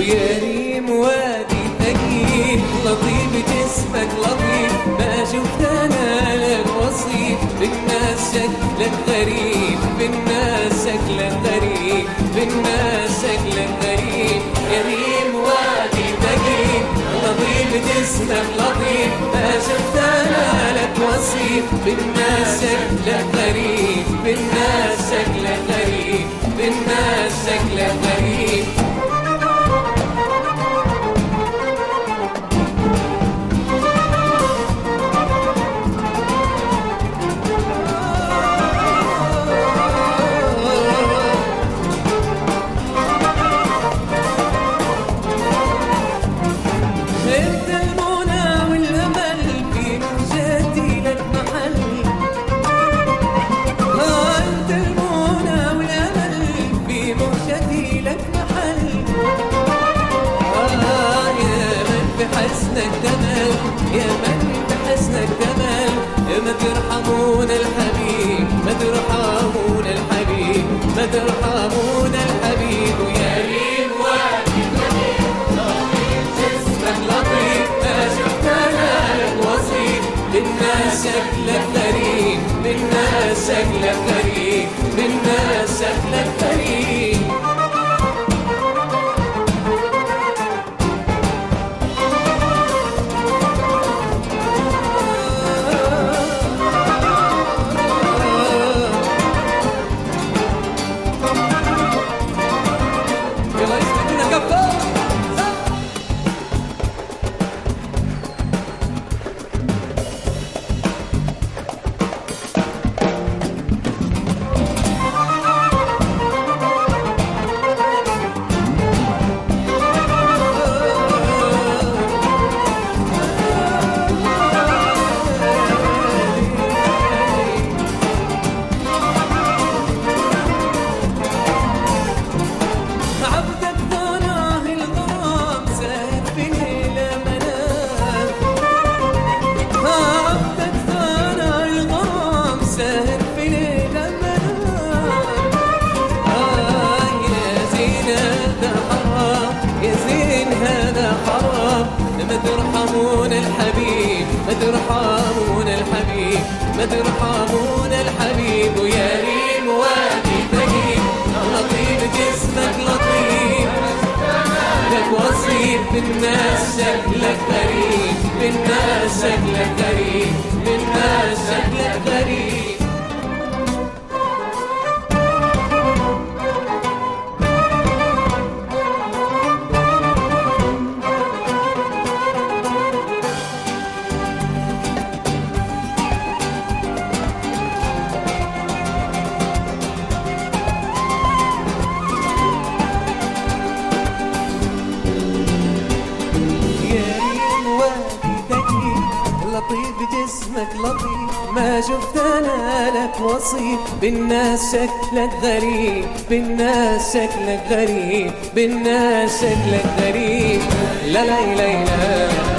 يا ريم وادي ثقيل لطيف جسمك لطيف. ما شفت أنا لك وصيف بالناس شكلك غريب بالناس شكلك غريب بالناس شكلك غريب. يا ريم وادي ثقيل لطيف جسمك لطيف. ما شفت أنا لك وصيف بالناس شكلك ترحمون الحبيب ما ترحمون الحبيب ويا ريم وادي ثقيل لطيف جسمك لطيف. لك وصيف بالناس شكلك غريب بالناس شكلك اسمك لطيف ما شفت أنا لك وصيف. بالناس شكلك غريب بالناس شكلك غريب بالناس شكلك غريب. لا لا لا, لا